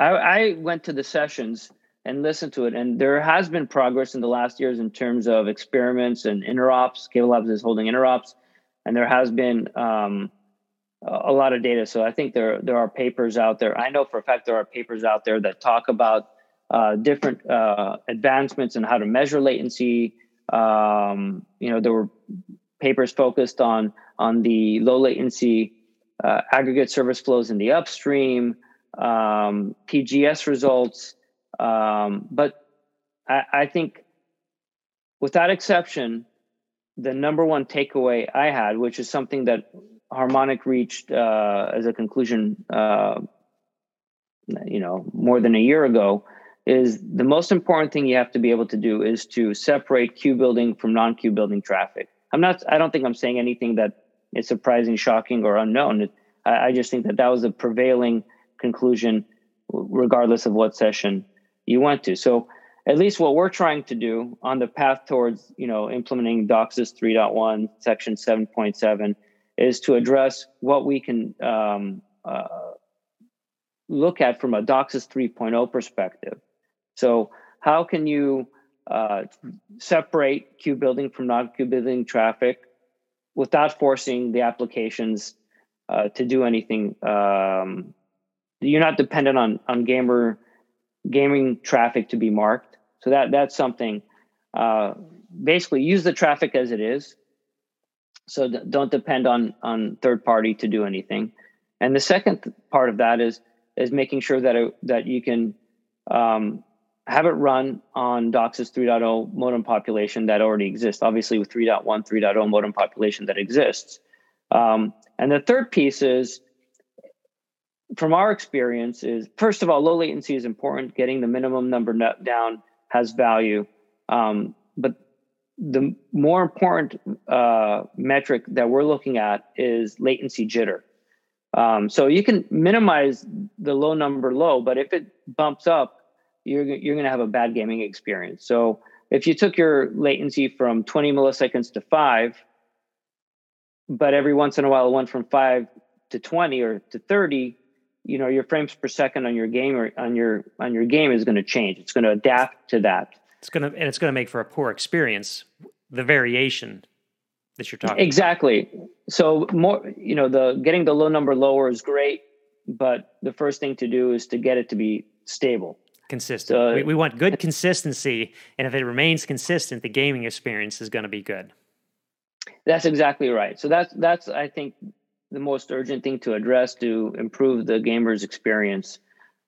I, I went to the sessions and listen to it, and there has been progress in the last years in terms of experiments and interops. Cable Labs is holding interops, and there has been um, a lot of data. So I think there there are papers out there. I know for a fact there are papers out there that talk about uh, different uh, advancements in how to measure latency. Um, you know, there were papers focused on on the low latency uh, aggregate service flows in the upstream, um, PGS results. Um, but I, I, think, without exception, the number one takeaway I had, which is something that Harmonic reached uh, as a conclusion, uh, you know, more than a year ago, is the most important thing you have to be able to do is to separate queue building from non-queue building traffic. I'm not. I don't think I'm saying anything that is surprising, shocking, or unknown. I, I just think that that was a prevailing conclusion, regardless of what session you went to. So at least what we're trying to do on the path towards you know implementing DOCSIS 3.1 section 7.7 is to address what we can um, uh, look at from a DOCSIS 3.0 perspective. So how can you uh, separate queue building from non-queue building traffic without forcing the applications uh, to do anything. Um, you're not dependent on on gamer gaming traffic to be marked. So that that's something. Uh, basically, use the traffic as it is. So don't depend on on third party to do anything. And the second part of that is is making sure that it, that you can um, have it run on DOCSIS 3.0 modem population that already exists, obviously with 3.1, 3.0 modem population that exists. Um, and the third piece is, from our experience, is first of all, low latency is important. Getting the minimum number down has value. Um, but the more important uh, metric that we're looking at is latency jitter. Um, so you can minimize the low number low, but if it bumps up, you're you're going to have a bad gaming experience. So if you took your latency from 20 milliseconds to five, but every once in a while it went from five to 20 or to 30, you know your frames per second on your game or on your on your game is going to change. It's going to adapt to that. It's going to and it's going to make for a poor experience. The variation that you're talking exactly. About. So more, you know, the getting the low number lower is great, but the first thing to do is to get it to be stable consistent. We, we want good consistency, and if it remains consistent, the gaming experience is going to be good. That's exactly right. So that's that's I think the most urgent thing to address to improve the gamer's experience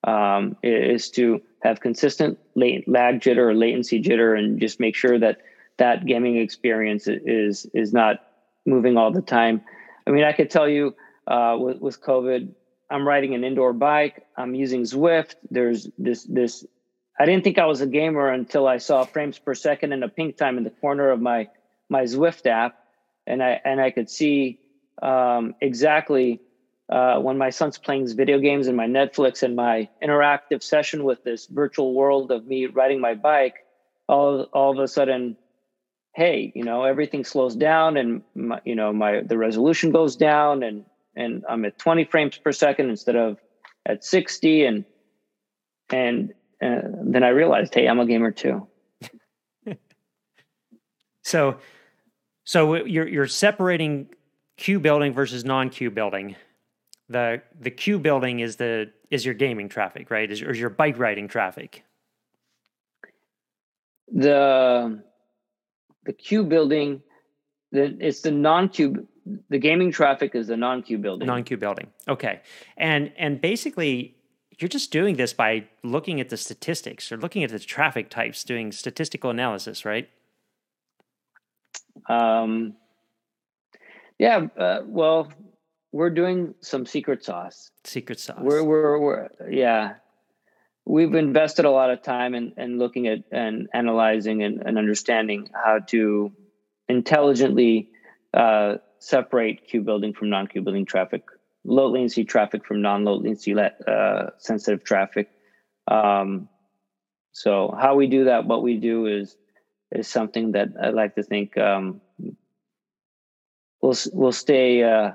um, is to have consistent lag jitter or latency jitter, and just make sure that that gaming experience is is not moving all the time. I mean, I could tell you uh, with, with COVID, I'm riding an indoor bike. I'm using Zwift. There's this this. I didn't think I was a gamer until I saw frames per second and a ping time in the corner of my my Zwift app, and I and I could see um, exactly uh, when my son's playing video games and my Netflix and my interactive session with this virtual world of me riding my bike, all all of a sudden, hey, you know, everything slows down and my, you know my the resolution goes down and and I'm at 20 frames per second instead of at 60 and and uh, then I realized, hey, I'm a gamer too. so, so you're you're separating queue building versus non queue building the the queue building is the is your gaming traffic, right? Is, is your bike riding traffic? The the queue building, the it's the non queue. The gaming traffic is the non queue building. Non queue building. Okay, and and basically you're just doing this by looking at the statistics or looking at the traffic types, doing statistical analysis, right? Um. Yeah. Uh, well, we're doing some secret sauce. Secret sauce. We're we're, we're yeah. We've invested a lot of time in, in looking at and analyzing and, and understanding how to intelligently uh, separate queue building from non queue building traffic, low latency traffic from non low latency uh, sensitive traffic. Um, so how we do that, what we do is is something that I like to think um, will will stay uh,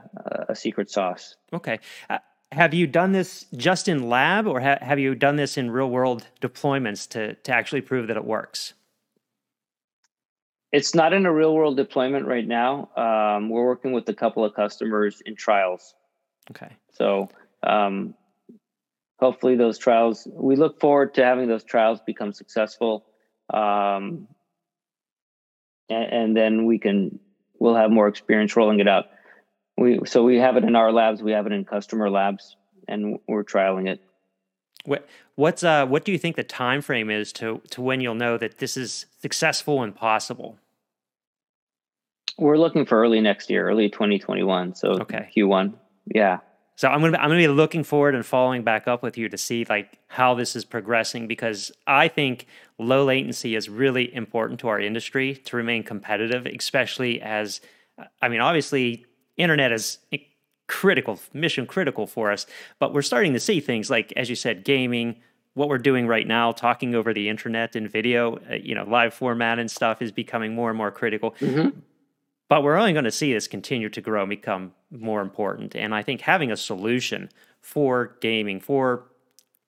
a secret sauce. Okay. Uh, have you done this just in lab, or ha- have you done this in real world deployments to to actually prove that it works? It's not in a real world deployment right now. Um, we're working with a couple of customers in trials. Okay. So um, hopefully those trials. We look forward to having those trials become successful, um, and, and then we can we'll have more experience rolling it out. We so we have it in our labs, we have it in customer labs, and we're trialing it. What what's uh what do you think the time frame is to to when you'll know that this is successful and possible? We're looking for early next year, early 2021. So okay. Q1. Yeah. So I'm gonna I'm gonna be looking forward and following back up with you to see like how this is progressing because I think low latency is really important to our industry to remain competitive, especially as I mean obviously internet is critical mission critical for us, but we're starting to see things like as you said gaming, what we're doing right now, talking over the internet and video, uh, you know, live format and stuff is becoming more and more critical. Mm-hmm. But we're only going to see this continue to grow and become more important. And I think having a solution for gaming, for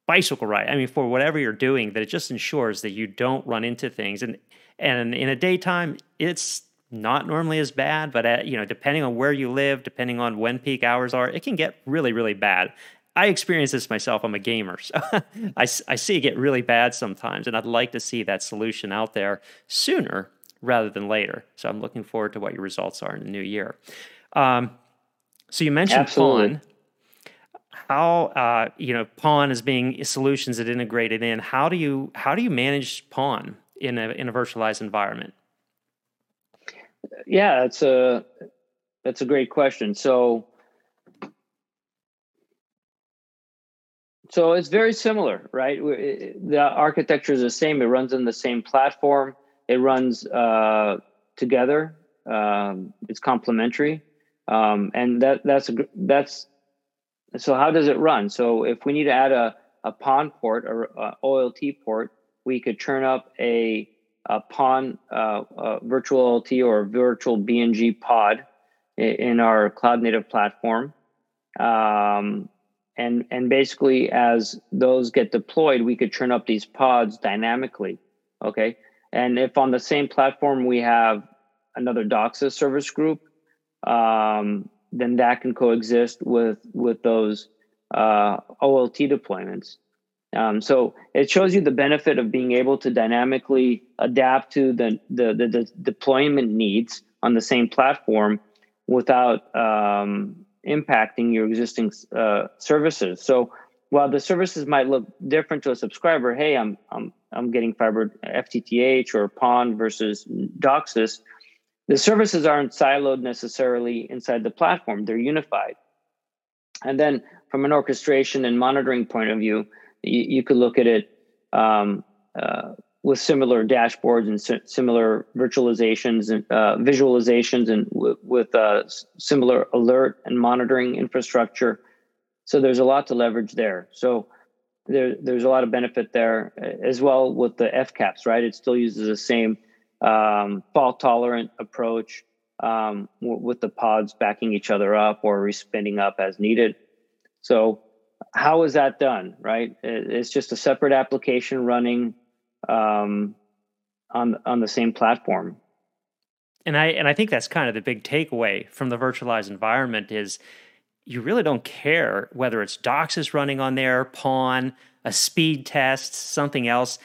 bicycle ride, I mean, for whatever you're doing, that it just ensures that you don't run into things. And and in a daytime, it's not normally as bad, but at, you know, depending on where you live, depending on when peak hours are, it can get really, really bad. I experience this myself. I'm a gamer, so I, I see it get really bad sometimes, and I'd like to see that solution out there sooner rather than later. So I'm looking forward to what your results are in the new year. Um, so you mentioned Absolutely. PON. How uh, you know PON is being solutions that integrated in. How do you how do you manage PON in a in a virtualized environment? Yeah, that's a that's a great question. So so it's very similar, right? The architecture is the same. It runs on the same platform. It runs uh, together. Um, it's complementary, um, and that that's a, that's so. How does it run? So if we need to add a a PON port or a OLT port, we could turn up a a PON uh, a virtual OLT or virtual BNG pod in our cloud native platform. Um, and and basically as those get deployed we could turn up these pods dynamically okay and if on the same platform we have another DOCSIS service group, um, then that can coexist with with those uh, OLT deployments. Um, so it shows you the benefit of being able to dynamically adapt to the the, the, the deployment needs on the same platform without um, impacting your existing uh, services. So while the services might look different to a subscriber, hey, I'm I'm I'm getting fiber FTTH or PON versus DOCSIS. The services aren't siloed necessarily inside the platform; they're unified. And then, from an orchestration and monitoring point of view, you, you could look at it um, uh, with similar dashboards and si- similar virtualizations and uh, visualizations and w- with uh, similar alert and monitoring infrastructure. So there's a lot to leverage there. So there, there's a lot of benefit there as well with the FCAPS, right? It still uses the same um, fault tolerant approach um, with the pods backing each other up or respinning up as needed. So how is that done, right? It's just a separate application running um, on on the same platform. And I and I think that's kind of the big takeaway from the virtualized environment is you really don't care whether it's DOCSIS running on there, PON, a speed test, something else.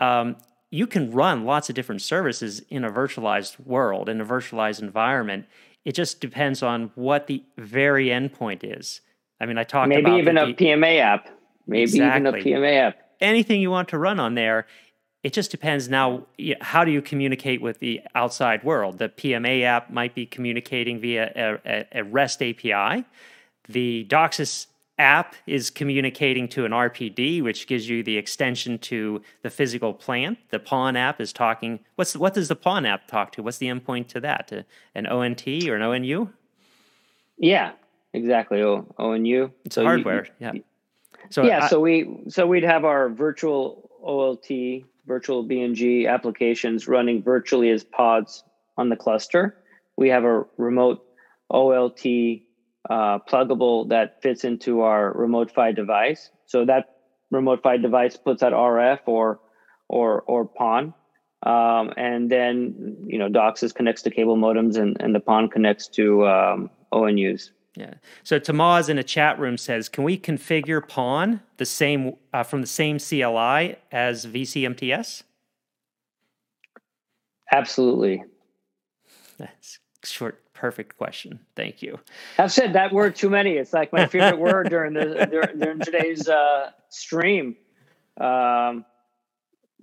Um, you can run lots of different services in a virtualized world, in a virtualized environment. It just depends on what the very endpoint is. I mean, I talked maybe even the, a PMA app, maybe exactly. even a PMA app. Anything you want to run on there, it just depends now. How do you communicate with the outside world? The PMA app might be communicating via a, a, a REST API. The DOCSIS app is communicating to an RPD, which gives you the extension to the physical plant. The PON app is talking. What's what does the PON app talk to? What's the endpoint to that? An ONT or an ONU? Yeah, exactly. O, ONU. It's so hardware. You, yeah. So yeah, I, so we so we'd have our virtual OLT, virtual BNG applications running virtually as pods on the cluster. We have a remote OLT uh, pluggable that fits into our remote PHY device. So that remote PHY device puts out RF or or or PON, um, and then you know DOCSIS connects to cable modems, and and the PON connects to um, ONUs. Yeah. So Tamaz in a chat room says, "Can we configure PON the same uh, from the same CLI as VCMTS?" Absolutely. That's short perfect question. Thank you. I've said that word too many. It's like my favorite word during the during, during today's uh, stream. Um,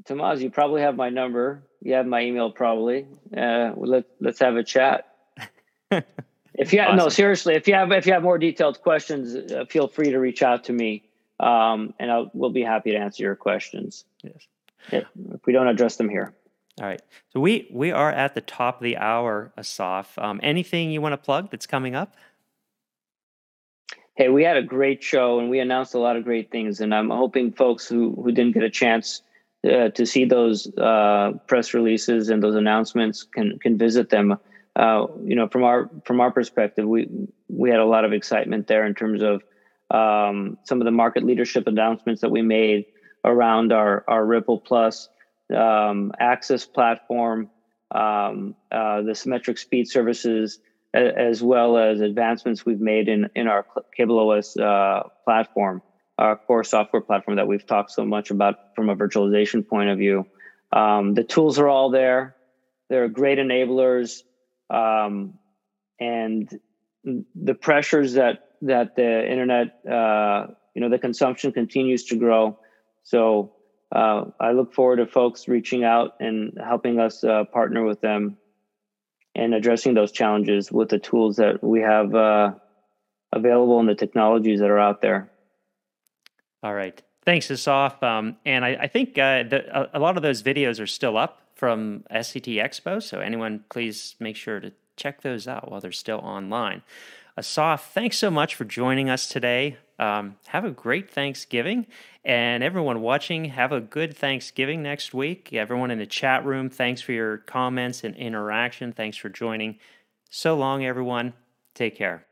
Tamaz, you probably have my number. You have my email, probably. Uh, let let's have a chat. if you have, awesome. no seriously, if you have if you have more detailed questions, uh, feel free to reach out to me, um, and I will be happy to answer your questions. Yes. If, if we don't address them here. All right. So we we are at the top of the hour, Asaf. Um, anything you want to plug that's coming up? Hey, we had a great show and we announced a lot of great things, and I'm hoping folks who who didn't get a chance uh, to see those uh, press releases and those announcements can can visit them. Uh, you know, from our from our perspective, we we had a lot of excitement there in terms of um, some of the market leadership announcements that we made around our our Ripple Plus um, access platform, um, uh, the symmetric speed services, as well as advancements we've made in, in our CableOS uh, platform, our core software platform that we've talked so much about from a virtualization point of view. Um, the tools are all there. They're great enablers. Um, and the pressures that, that the internet, uh, you know, the consumption continues to grow. So uh, I look forward to folks reaching out and helping us uh, partner with them and addressing those challenges with the tools that we have uh, available and the technologies that are out there. All right. Thanks, Asaf. Um, and I, I think uh, the, a, a, lot of those videos are still up from SCTE Expo. So, anyone, please make sure to check those out while they're still online. Asaf, thanks so much for joining us today. Um, have a great Thanksgiving. And everyone watching, have a good Thanksgiving next week. Everyone in the chat room, thanks for your comments and interaction. Thanks for joining. So long, everyone. Take care.